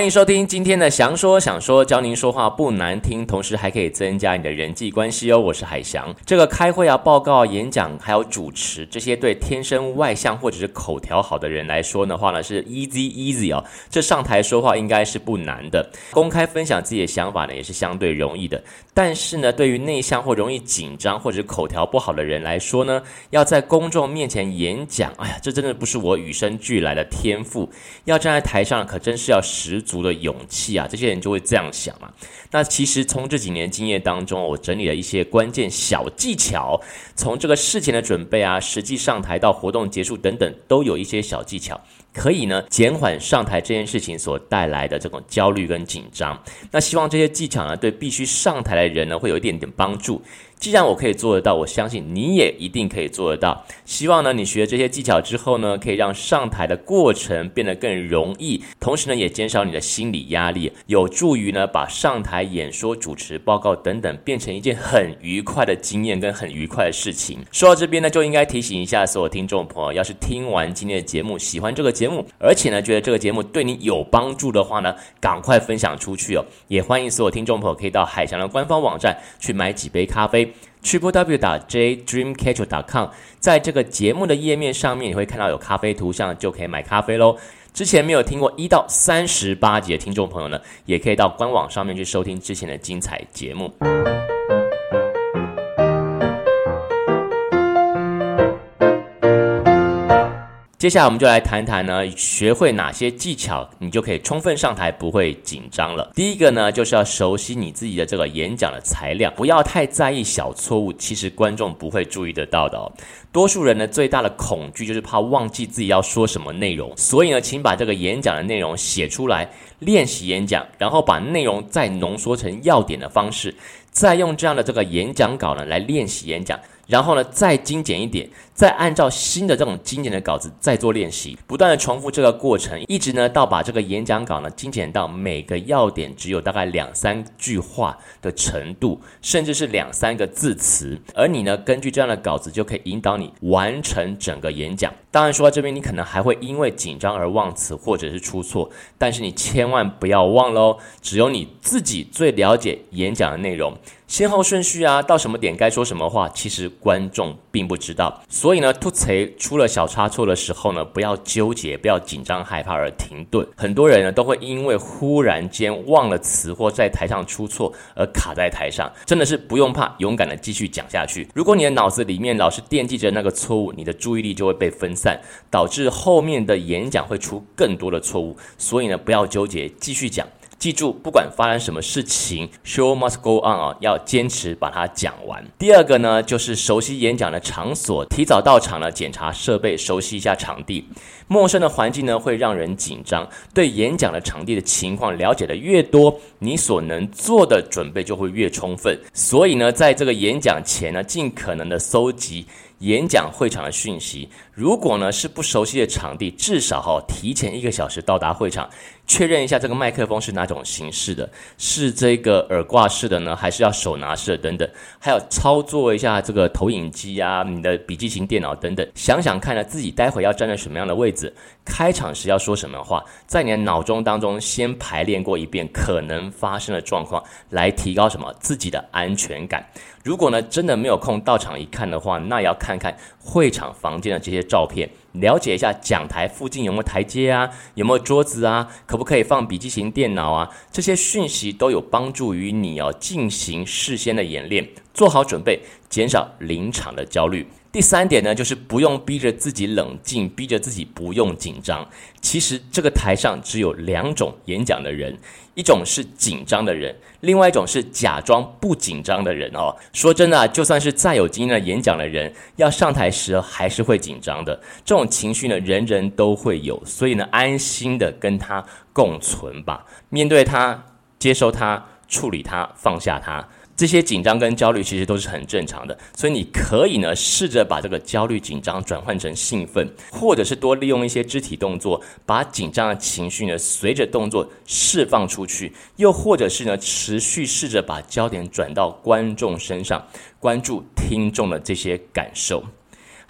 欢迎收听今天的祥说想说，教您说话不难听，同时还可以增加你的人际关系哦。我是海翔。这个开会啊、报告、演讲还有主持这些，对天生外向或者是口条好的人来说的话呢，是 easy easy 哦。这上台说话应该是不难的，公开分享自己的想法呢，也是相对容易的。但是呢，对于内向或容易紧张或者是口条不好的人来说呢，要在公众面前演讲，哎呀，这真的不是我与生俱来的天赋。要站在台上，可真是要十足的勇气啊！这些人就会这样想啊。那其实从这几年经验当中，我整理了一些关键小技巧，从这个事前的准备啊，实际上台到活动结束等等，都有一些小技巧。可以呢，减缓上台这件事情所带来的这种焦虑跟紧张。那希望这些技巧呢，对必须上台的人呢，会有一点点帮助。既然我可以做得到，我相信你也一定可以做得到。希望呢，你学这些技巧之后呢，可以让上台的过程变得更容易，同时呢，也减少你的心理压力，有助于呢，把上台演说、主持、报告等等变成一件很愉快的经验跟很愉快的事情。说到这边呢，就应该提醒一下所有听众朋友，要是听完今天的节目，喜欢这个节目，而且呢，觉得这个节目对你有帮助的话呢，赶快分享出去哦。也欢迎所有听众朋友可以到海翔的官方网站去买几杯咖啡。去播 w 打 j dreamcatcher 点 com，在这个节目的页面上面，你会看到有咖啡图像，就可以买咖啡喽。之前没有听过一到三十八集的听众朋友呢，也可以到官网上面去收听之前的精彩节目。接下来我们就来谈谈呢，学会哪些技巧，你就可以充分上台，不会紧张了。第一个呢，就是要熟悉你自己的这个演讲的材料，不要太在意小错误，其实观众不会注意得到的哦。多数人呢，最大的恐惧就是怕忘记自己要说什么内容，所以呢，请把这个演讲的内容写出来，练习演讲，然后把内容再浓缩成要点的方式，再用这样的这个演讲稿呢来练习演讲。然后呢，再精简一点，再按照新的这种精简的稿子再做练习，不断的重复这个过程，一直呢到把这个演讲稿呢精简到每个要点只有大概两三句话的程度，甚至是两三个字词。而你呢，根据这样的稿子就可以引导你完成整个演讲。当然说到这边，你可能还会因为紧张而忘词或者是出错，但是你千万不要忘喽，只有你自己最了解演讲的内容。先后顺序啊，到什么点该说什么话，其实观众并不知道。所以呢，吐词出了小差错的时候呢，不要纠结，不要紧张害怕而停顿。很多人呢都会因为忽然间忘了词或在台上出错而卡在台上，真的是不用怕，勇敢的继续讲下去。如果你的脑子里面老是惦记着那个错误，你的注意力就会被分散，导致后面的演讲会出更多的错误。所以呢，不要纠结，继续讲。记住，不管发生什么事情，show must go on 啊，要坚持把它讲完。第二个呢，就是熟悉演讲的场所，提早到场呢，检查设备，熟悉一下场地。陌生的环境呢，会让人紧张。对演讲的场地的情况了解的越多，你所能做的准备就会越充分。所以呢，在这个演讲前呢，尽可能的搜集演讲会场的讯息。如果呢是不熟悉的场地，至少哈提前一个小时到达会场，确认一下这个麦克风是哪种形式的，是这个耳挂式的呢，还是要手拿式的等等，还有操作一下这个投影机啊，你的笔记型电脑等等，想想看呢自己待会要站在什么样的位置，开场时要说什么话，在你的脑中当中先排练过一遍可能发生的状况，来提高什么自己的安全感。如果呢真的没有空到场一看的话，那要看看会场房间的这些。照片，了解一下讲台附近有没有台阶啊，有没有桌子啊，可不可以放笔记型电脑啊？这些讯息都有帮助于你要进行事先的演练，做好准备，减少临场的焦虑。第三点呢，就是不用逼着自己冷静，逼着自己不用紧张。其实这个台上只有两种演讲的人，一种是紧张的人，另外一种是假装不紧张的人哦。说真的，就算是再有经验的演讲的人，要上台时还是会紧张的。这种情绪呢，人人都会有，所以呢，安心的跟他共存吧，面对他，接受他，处理他，放下他。这些紧张跟焦虑其实都是很正常的，所以你可以呢试着把这个焦虑紧张转换成兴奋，或者是多利用一些肢体动作，把紧张的情绪呢随着动作释放出去，又或者是呢持续试着把焦点转到观众身上，关注听众的这些感受。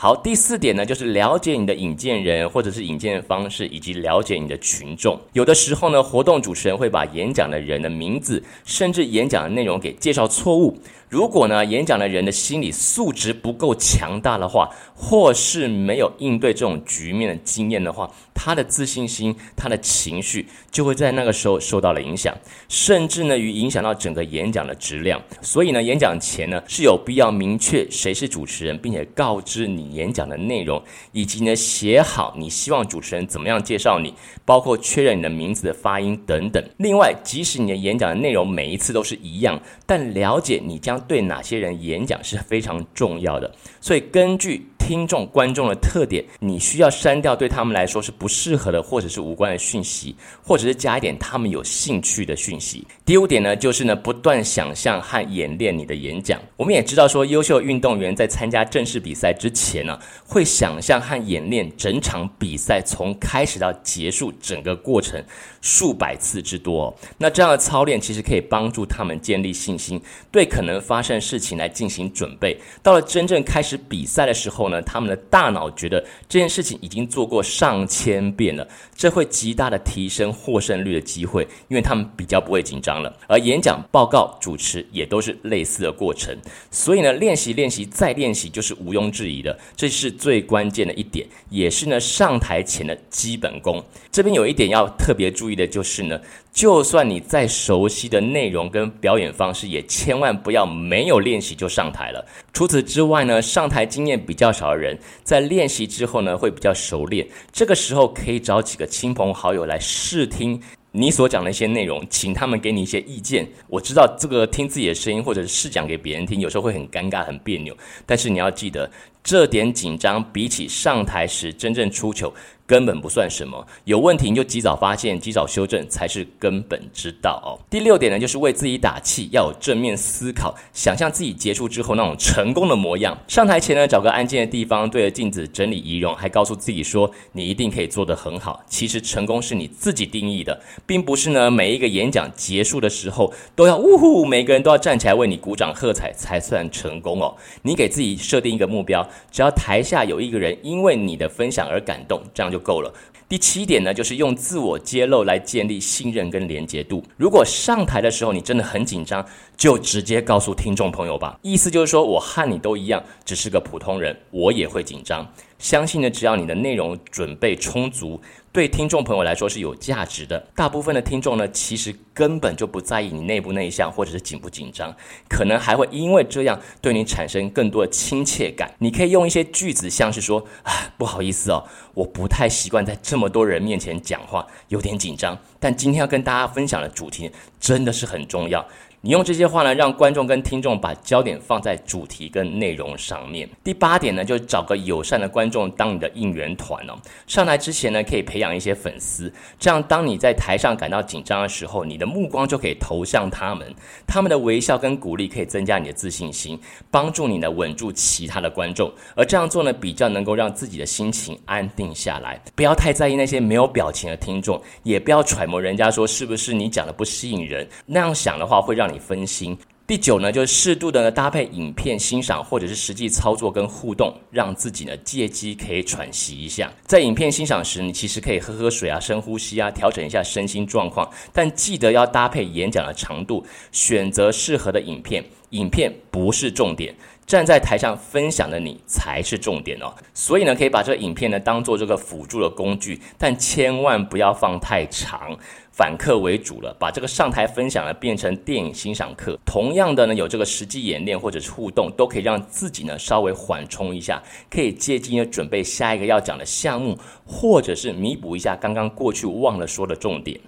好，第四点呢，就是了解你的引荐人或者是引荐方式，以及了解你的群众。有的时候呢，活动主持人会把演讲的人的名字，甚至演讲的内容给介绍错误。如果呢，演讲的人的心理素质不够强大的话，或是没有应对这种局面的经验的话，他的自信心、他的情绪就会在那个时候受到了影响，甚至呢，于影响到整个演讲的质量。所以呢，演讲前呢，是有必要明确谁是主持人，并且告知你演讲的内容，以及呢，写好你希望主持人怎么样介绍你，包括确认你的名字的发音等等。另外，即使你的演讲的内容每一次都是一样，但了解你将对哪些人演讲是非常重要的，所以根据听众、观众的特点，你需要删掉对他们来说是不适合的，或者是无关的讯息，或者是加一点他们有兴趣的讯息。第五点呢，就是呢，不断想象和演练你的演讲。我们也知道说，优秀运动员在参加正式比赛之前呢，会想象和演练整场比赛从开始到结束整个过程数百次之多。那这样的操练其实可以帮助他们建立信心，对可能发生事情来进行准备。到了真正开始比赛的时候呢，他们的大脑觉得这件事情已经做过上千遍了，这会极大的提升获胜率的机会，因为他们比较不会紧张了。而演讲、报告、主持也都是类似的过程，所以呢，练习、练习再练习就是毋庸置疑的，这是最关键的一点，也是呢上台前的基本功。这边有一点要特别注意的就是呢。就算你再熟悉的内容跟表演方式，也千万不要没有练习就上台了。除此之外呢，上台经验比较少人，在练习之后呢，会比较熟练。这个时候可以找几个亲朋好友来试听你所讲的一些内容，请他们给你一些意见。我知道这个听自己的声音或者是试讲给别人听，有时候会很尴尬、很别扭，但是你要记得，这点紧张比起上台时真正出糗，根本不算什么，有问题你就及早发现、及早修正才是根本之道哦。第六点呢，就是为自己打气，要有正面思考，想象自己结束之后那种成功的模样。上台前呢，找个安静的地方，对着镜子整理仪容，还告诉自己说，你一定可以做得很好。其实成功是你自己定义的，并不是呢每一个演讲结束的时候都要呜呼，每个人都要站起来为你鼓掌喝彩才算成功哦。你给自己设定一个目标，只要台下有一个人因为你的分享而感动，这样就。够了。第七点呢，就是用自我揭露来建立信任跟连结度。如果上台的时候你真的很紧张，就直接告诉听众朋友吧。意思就是说，我和你都一样，只是个普通人，我也会紧张。相信呢，只要你的内容准备充足，对听众朋友来说是有价值的。大部分的听众呢，其实根本就不在意你内不内向或者是紧不紧张，可能还会因为这样对你产生更多的亲切感。你可以用一些句子，像是说：“啊，不好意思哦，我不太习惯在这么多人面前讲话，有点紧张。但今天要跟大家分享的主题真的是很重要。”你用这些话呢，让观众跟听众把焦点放在主题跟内容上面。第八点呢，就是找个友善的观众当你的应援团哦。上台之前呢，可以培养一些粉丝，这样当你在台上感到紧张的时候，你的目光就可以投向他们，他们的微笑跟鼓励可以增加你的自信心，帮助你呢稳住其他的观众。而这样做呢，比较能够让自己的心情安定下来。不要太在意那些没有表情的听众，也不要揣摩人家说是不是你讲的不吸引人，那样想的话会让。你分心。第九呢，就是适度的搭配影片欣赏，或者是实际操作跟互动，让自己呢借机可以喘息一下。在影片欣赏时，你其实可以喝喝水啊，深呼吸啊，调整一下身心状况。但记得要搭配演讲的长度，选择适合的影片。影片不是重点，站在台上分享的你才是重点哦。所以呢，可以把这个影片呢当做这个辅助的工具，但千万不要放太长。反客为主了，把这个上台分享呢变成电影欣赏课。同样的呢，有这个实际演练或者是互动，都可以让自己呢稍微缓冲一下，可以借机呢准备下一个要讲的项目，或者是弥补一下刚刚过去忘了说的重点。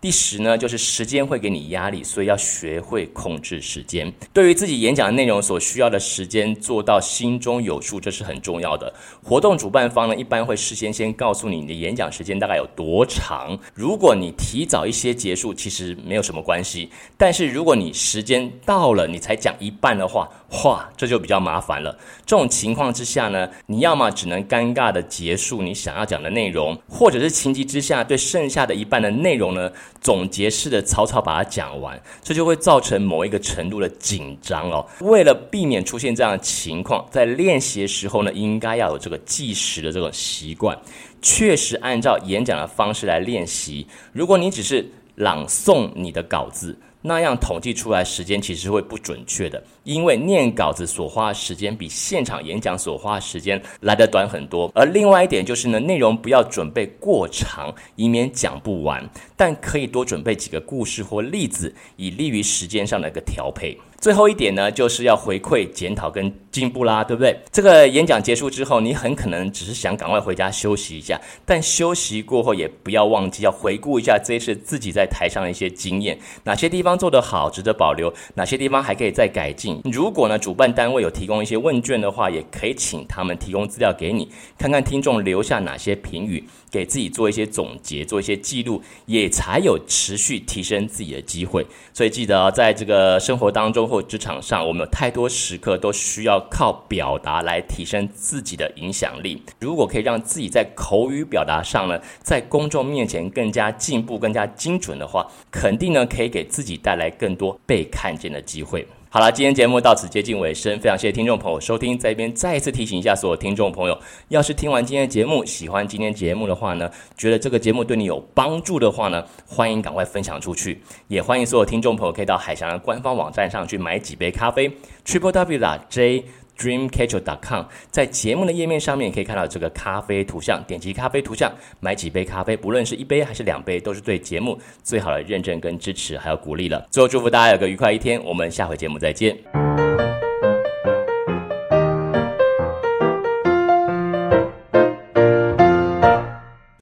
第十呢，就是时间会给你压力，所以要学会控制时间。对于自己演讲内容所需要的时间，做到心中有数，这是很重要的。活动主办方呢，一般会事先先告诉你你的演讲时间大概有多长。如果你提早一些结束，其实没有什么关系。但是如果你时间到了，你才讲一半的话，哇，这就比较麻烦了。这种情况之下呢，你要么只能尴尬的结束你想要讲的内容，或者是情急之下对剩下的一半的内容呢，总结式的草草把它讲完，这就会造成某一个程度的紧张哦。为了避免出现这样的情况，在练习的时候呢，应该要有这个计时的这种习惯，确实按照演讲的方式来练习。如果你只是朗诵你的稿子，那样统计出来时间其实会不准确的，因为念稿子所花的时间比现场演讲所花的时间来得短很多。而另外一点就是呢，内容不要准备过长，以免讲不完，但可以多准备几个故事或例子，以利于时间上的一个调配。最后一点呢，就是要回馈、检讨跟进步啦，对不对？这个演讲结束之后，你很可能只是想赶快回家休息一下，但休息过后也不要忘记要回顾一下这一次自己在台上的一些经验，哪些地方做得好，值得保留，哪些地方还可以再改进。如果呢，主办单位有提供一些问卷的话，也可以请他们提供资料给你，看看听众留下哪些评语，给自己做一些总结，做一些记录，也才有持续提升自己的机会。所以记得在这个生活当中。或职场上，我们有太多时刻都需要靠表达来提升自己的影响力。如果可以让自己在口语表达上呢，在公众面前更加进步、更加精准的话，肯定呢可以给自己带来更多被看见的机会。好了，今天节目到此接近尾声，非常谢谢听众朋友收听，在一边再一次提醒一下所有听众朋友，要是听完今天的节目，喜欢今天节目的话呢，觉得这个节目对你有帮助的话呢，欢迎赶快分享出去，也欢迎所有听众朋友可以到海翔的官方网站上去买几杯咖啡，triple w 啦 j dreamcatcher.com，在节目的页面上面可以看到这个咖啡图像，点击咖啡图像买几杯咖啡，不论是一杯还是两杯，都是对节目最好的认证跟支持还有鼓励了。最后祝福大家有个愉快一天，我们下回节目再见。